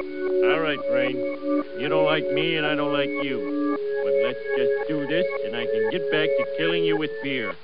All right, Brain. You don't like me, and I don't like you. But let's just do this, and I can get back to killing you with beer.